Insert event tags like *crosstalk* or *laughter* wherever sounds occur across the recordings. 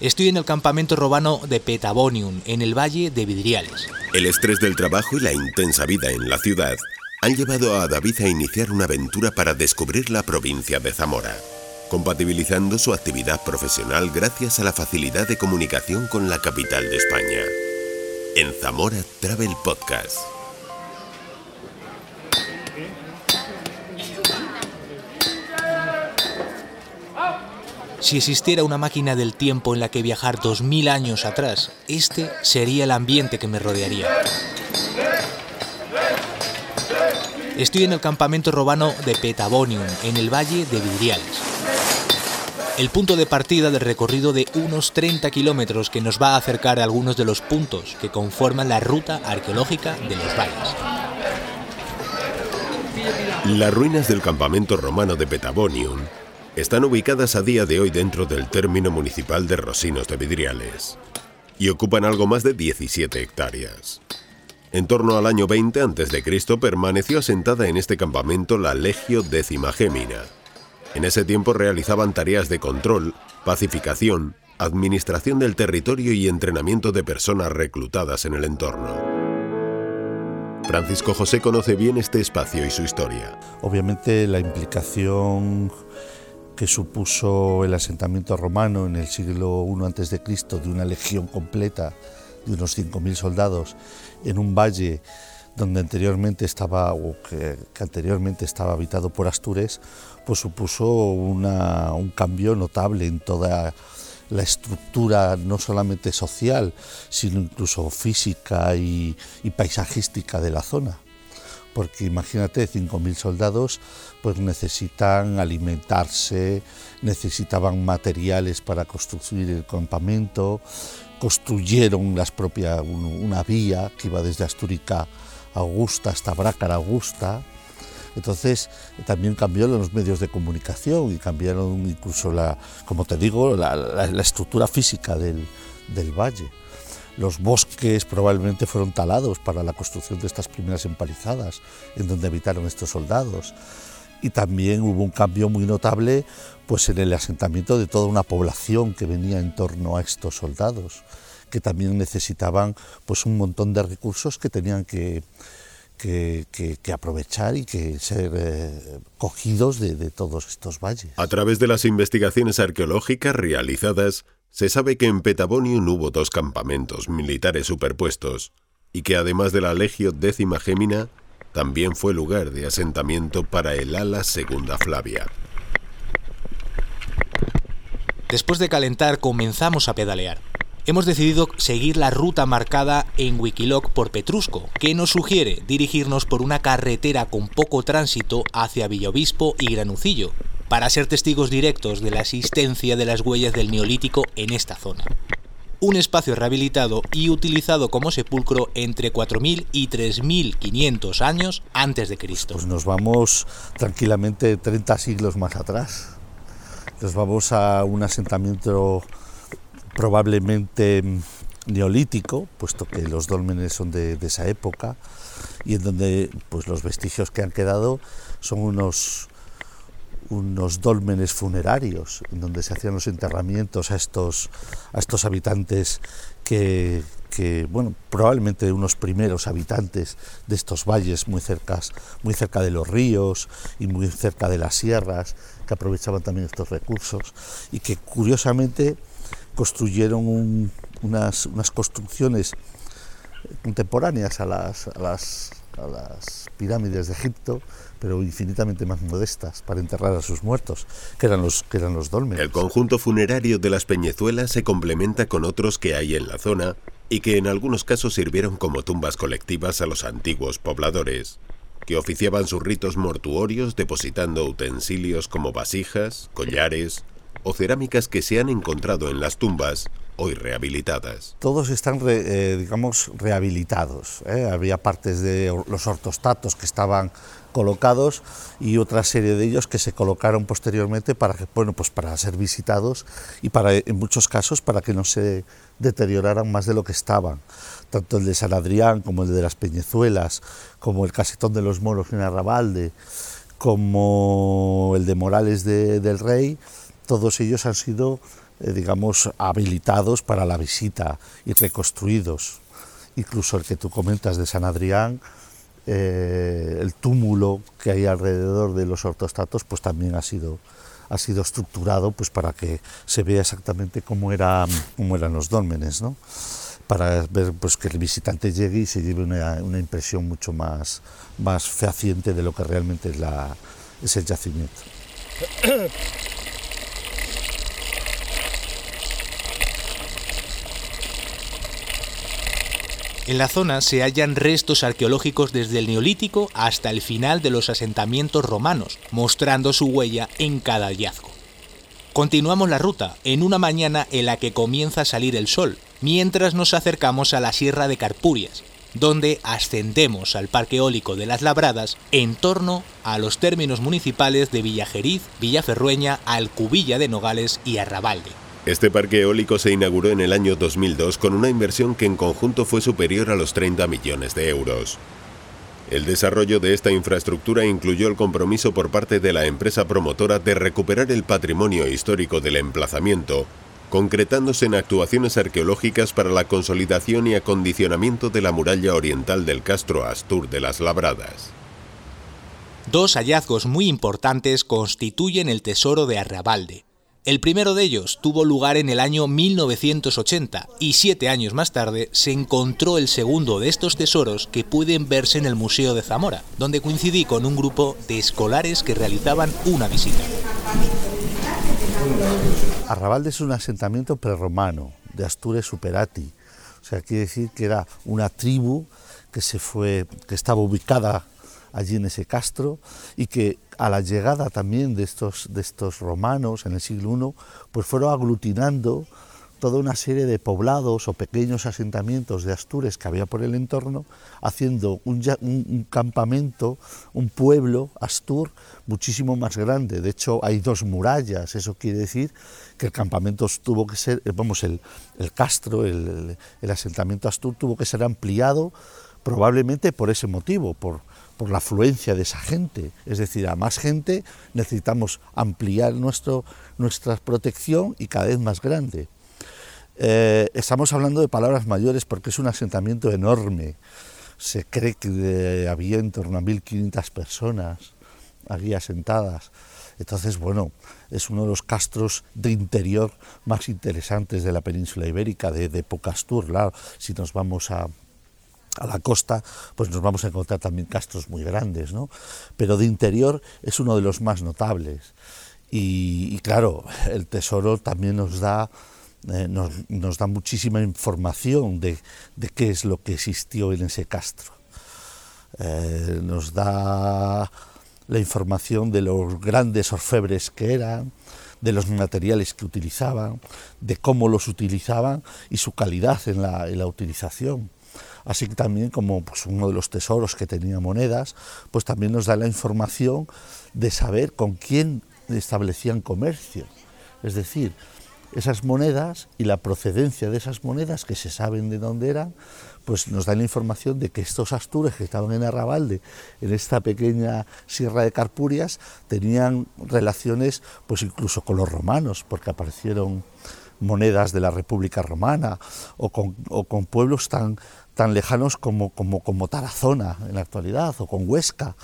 Estoy en el campamento robano de Petabonium, en el valle de Vidriales. El estrés del trabajo y la intensa vida en la ciudad han llevado a David a iniciar una aventura para descubrir la provincia de Zamora, compatibilizando su actividad profesional gracias a la facilidad de comunicación con la capital de España. En Zamora Travel Podcast. Si existiera una máquina del tiempo en la que viajar 2000 años atrás, este sería el ambiente que me rodearía. Estoy en el campamento robano de Petabonium, en el valle de Vidriales. El punto de partida del recorrido de unos 30 kilómetros que nos va a acercar a algunos de los puntos que conforman la ruta arqueológica de los valles. Las ruinas del campamento romano de Petabonium están ubicadas a día de hoy dentro del término municipal de Rosinos de Vidriales y ocupan algo más de 17 hectáreas. En torno al año 20 a.C. permaneció asentada en este campamento la Legio Décima Gémina. En ese tiempo realizaban tareas de control, pacificación, administración del territorio y entrenamiento de personas reclutadas en el entorno. Francisco José conoce bien este espacio y su historia. Obviamente la implicación que supuso el asentamiento romano en el siglo I a.C. de una legión completa de unos 5.000 soldados en un valle donde anteriormente estaba o que, anteriormente estaba habitado por Astures, pues supuso un cambio notable en toda la estructura no solamente social, sino incluso física y paisajística de la zona porque imagínate, 5.000 soldados pues necesitan alimentarse, necesitaban materiales para construir el campamento, construyeron las propias, una vía que iba desde Astúrica Augusta hasta Brácara Augusta, entonces también cambiaron los medios de comunicación y cambiaron incluso la, como te digo, la, estructura física del valle. Los bosques probablemente fueron talados para la construcción de estas primeras empalizadas en donde habitaron estos soldados. Y también hubo un cambio muy notable pues, en el asentamiento de toda una población que venía en torno a estos soldados, que también necesitaban pues, un montón de recursos que tenían que, que, aprovechar y que ser eh, cogidos de, de, todos estos valles. A través de las investigaciones arqueológicas realizadas, se sabe que en Petabonium hubo dos campamentos militares superpuestos y que además de la Legio décima Gémina, también fue lugar de asentamiento para el ala segunda Flavia. Después de calentar comenzamos a pedalear. Hemos decidido seguir la ruta marcada en Wikiloc por Petrusco, que nos sugiere dirigirnos por una carretera con poco tránsito hacia Villaobispo y Granucillo, para ser testigos directos de la existencia de las huellas del Neolítico en esta zona. Un espacio rehabilitado y utilizado como sepulcro entre 4.000 y 3.500 años antes de Cristo. Pues nos vamos tranquilamente 30 siglos más atrás. Nos vamos a un asentamiento probablemente neolítico, puesto que los dólmenes son de, de, esa época, y en donde pues, los vestigios que han quedado son unos, unos dólmenes funerarios donde se hacían los enterramientos a estos, a estos habitantes que, bueno, probablemente unos primeros habitantes de estos valles muy, cercas, muy cerca de los ríos y muy cerca de las sierras, que aprovechaban también estos recursos y que curiosamente construyeron unas, unas construcciones contemporáneas a las, a las, a las pirámides de Egipto, pero infinitamente más modestas para enterrar a sus muertos, que eran los, que eran los dólmenes. El conjunto funerario de las Peñezuelas se complementa con otros que hay en la zona y que en algunos casos sirvieron como tumbas colectivas a los antiguos pobladores, que oficiaban sus ritos mortuorios depositando utensilios como vasijas, collares o cerámicas que se han encontrado en las tumbas hoy rehabilitadas. Todos están, eh, digamos, rehabilitados. ¿eh? Había partes de los ortostatos que estaban colocados y otra serie de ellos que se colocaron posteriormente para, que, bueno, pues para ser visitados y para, en muchos casos para que no se deterioraran más de lo que estaban. Tanto el de San Adrián como el de las Peñezuelas, como el Casetón de los Moros en Arrabalde, como el de Morales del Rey, todos ellos han sido eh, digamos, habilitados para la visita y reconstruidos. Incluso el que tú comentas de San Adrián, eh, el túmulo que hay alrededor de los ortostatos, pues también ha sido, ha sido estructurado pues para que se vea exactamente cómo, era, cómo eran los dólmenes, ¿no? para ver pues, que el visitante llegue y se lleve una, una impresión mucho más, más fehaciente de lo que realmente es, la, es el yacimiento. *coughs* En la zona se hallan restos arqueológicos desde el Neolítico hasta el final de los asentamientos romanos, mostrando su huella en cada hallazgo. Continuamos la ruta en una mañana en la que comienza a salir el sol, mientras nos acercamos a la Sierra de Carpurias, donde ascendemos al Parque Eólico de las Labradas en torno a los términos municipales de Villajeriz, Villaferrueña, Alcubilla de Nogales y Arrabalde. Este parque eólico se inauguró en el año 2002 con una inversión que en conjunto fue superior a los 30 millones de euros. El desarrollo de esta infraestructura incluyó el compromiso por parte de la empresa promotora de recuperar el patrimonio histórico del emplazamiento, concretándose en actuaciones arqueológicas para la consolidación y acondicionamiento de la muralla oriental del Castro Astur de las Labradas. Dos hallazgos muy importantes constituyen el tesoro de Arrabalde, el primero de ellos tuvo lugar en el año 1980 y siete años más tarde se encontró el segundo de estos tesoros que pueden verse en el Museo de Zamora, donde coincidí con un grupo de escolares que realizaban una visita. Arrabalde es un asentamiento prerromano de Astures Superati, o sea, quiere decir que era una tribu que se fue, que estaba ubicada allí en ese castro y que a la llegada también de estos, de estos romanos en el siglo I, pues fueron aglutinando toda una serie de poblados o pequeños asentamientos de Astures que había por el entorno, haciendo un, un, campamento, un pueblo, Astur, muchísimo más grande. De hecho, hay dos murallas, eso quiere decir que el campamento tuvo que ser, vamos, el, el castro, el, el asentamiento Astur tuvo que ser ampliado probablemente por ese motivo, por, por la afluencia de esa gente. Es decir, a más gente necesitamos ampliar nuestro, nuestra protección y cada vez más grande. Eh, estamos hablando de palabras mayores porque es un asentamiento enorme. Se cree que había en torno a 1.500 personas aquí asentadas. Entonces, bueno, es uno de los castros de interior más interesantes de la península ibérica, de, de Pocastur. si nos vamos a, a la costa, pues nos vamos a encontrar también castros muy grandes, ¿no? Pero de interior es uno de los más notables. Y, claro, el tesoro también nos da, eh, nos, da muchísima información de, qué es lo que existió en ese castro. Eh, nos da la información de los grandes orfebres que eran, de los materiales que utilizaban, de cómo los utilizaban y su calidad en la, en la utilización así que también como pues, uno de los tesoros que tenía monedas, pues también nos da la información de saber con quién establecían comercio. Es decir, esas monedas y la procedencia de esas monedas, que se saben de dónde eran, pues nos da la información de que estos astures que estaban en Arrabalde, en esta pequeña sierra de Carpurias, tenían relaciones pues incluso con los romanos, porque aparecieron monedas de la República Romana o con, o con pueblos tan, tan lejanos como, como, como Tarazona en la actualidad o con Huesca.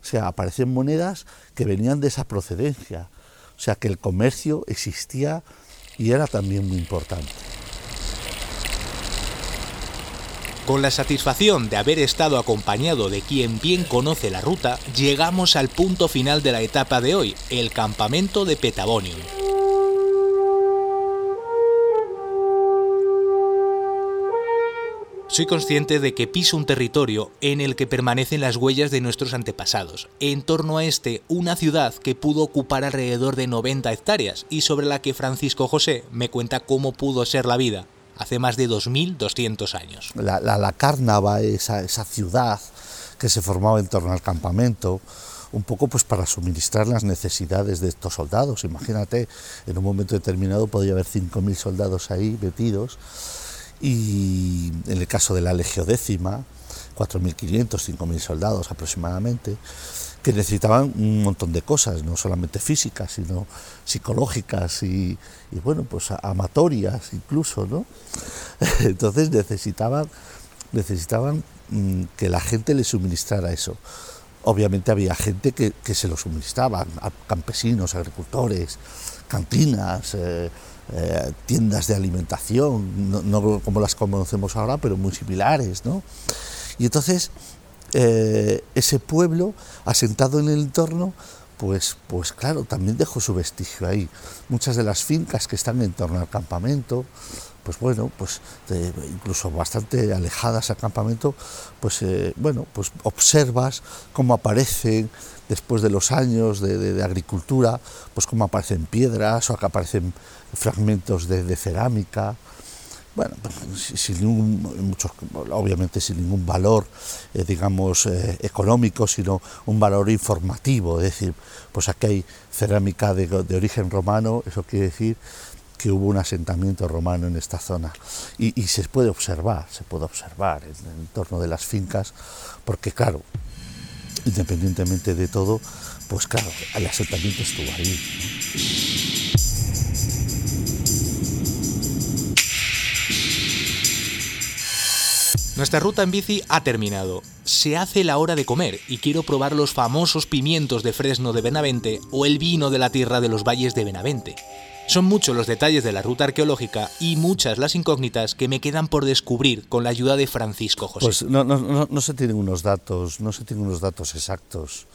O sea, aparecen monedas que venían de esa procedencia. O sea, que el comercio existía y era también muy importante. Con la satisfacción de haber estado acompañado de quien bien conoce la ruta, llegamos al punto final de la etapa de hoy, el campamento de Petabonium. Soy consciente de que piso un territorio en el que permanecen las huellas de nuestros antepasados. En torno a este, una ciudad que pudo ocupar alrededor de 90 hectáreas y sobre la que Francisco José me cuenta cómo pudo ser la vida hace más de 2.200 años. La, la, Cárnava, esa, esa ciudad que se formaba en torno al campamento, un poco pues para suministrar las necesidades de estos soldados. Imagínate, en un momento determinado podría haber 5.000 soldados ahí metidos y en el caso de la Legio Décima, 4.500, 5.000 soldados aproximadamente, que necesitaban un montón de cosas, no solamente físicas, sino psicológicas y, bueno, pues amatorias incluso, ¿no? *laughs* Entonces necesitaban, necesitaban mm, que la gente les suministrara eso. Obviamente había gente que, se lo suministraba, campesinos, agricultores, cantinas, eh, eh, tiendas de alimentación, no, como las conocemos ahora, pero muy similares, ¿no? Y entonces eh, ese pueblo asentado en el entorno, pues, pues claro, también dejó su vestigio ahí. Muchas de las fincas que están en torno al campamento, pues bueno, pues incluso bastante alejadas al campamento, pues eh, bueno, pues observas cómo aparecen después de los años de, agricultura, pues cómo aparecen piedras o que aparecen fragmentos de cerámica, bueno, sin ningún, obviamente sin ningún valor, eh, digamos, eh, económico, sino un valor informativo. Es decir, pues aquí hay cerámica de, origen romano, eso quiere decir que hubo un asentamiento romano en esta zona. Y, se puede observar, se puede observar en, el entorno de las fincas, porque claro, independientemente de todo, pues claro, el asentamiento estuvo ahí. Nuestra ruta en bici ha terminado. Se hace la hora de comer y quiero probar los famosos pimientos de fresno de Benavente o el vino de la tierra de los valles de Benavente. Son muchos los detalles de la ruta arqueológica y muchas las incógnitas que me quedan por descubrir con la ayuda de Francisco José. Pues no, no, se tienen unos datos, no se tienen unos datos exactos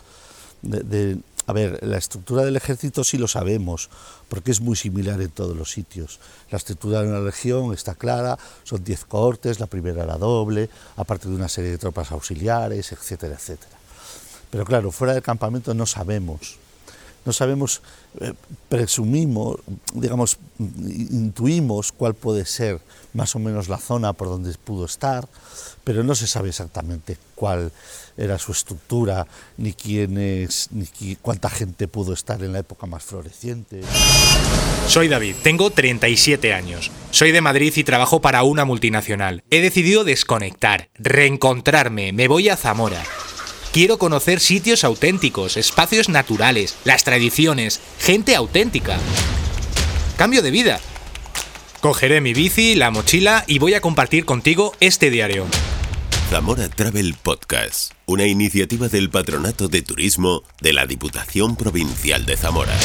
de a ver, la estructura del ejército sí lo sabemos, porque es muy similar en todos los sitios. La estructura de una legión está clara, son 10 cohortes, la primera era doble, aparte de una serie de tropas auxiliares, etcétera, etcétera. Pero claro, fuera del campamento no sabemos. No sabemos, eh, presumimos, digamos, intuimos cuál puede ser más o menos la zona por donde pudo estar, pero no se sabe exactamente cuál era su estructura, ni quién ni cuánta gente pudo estar en la época más floreciente. Soy David, tengo 37 años. Soy de Madrid y trabajo para una multinacional. He decidido desconectar, reencontrarme, me voy a Zamora. Quiero conocer sitios auténticos, espacios naturales, las tradiciones, gente auténtica. Cambio de vida. Cogeré mi bici, la mochila y voy a compartir contigo este diario. Zamora Travel Podcast, una iniciativa del Patronato de Turismo de la Diputación Provincial de Zamora.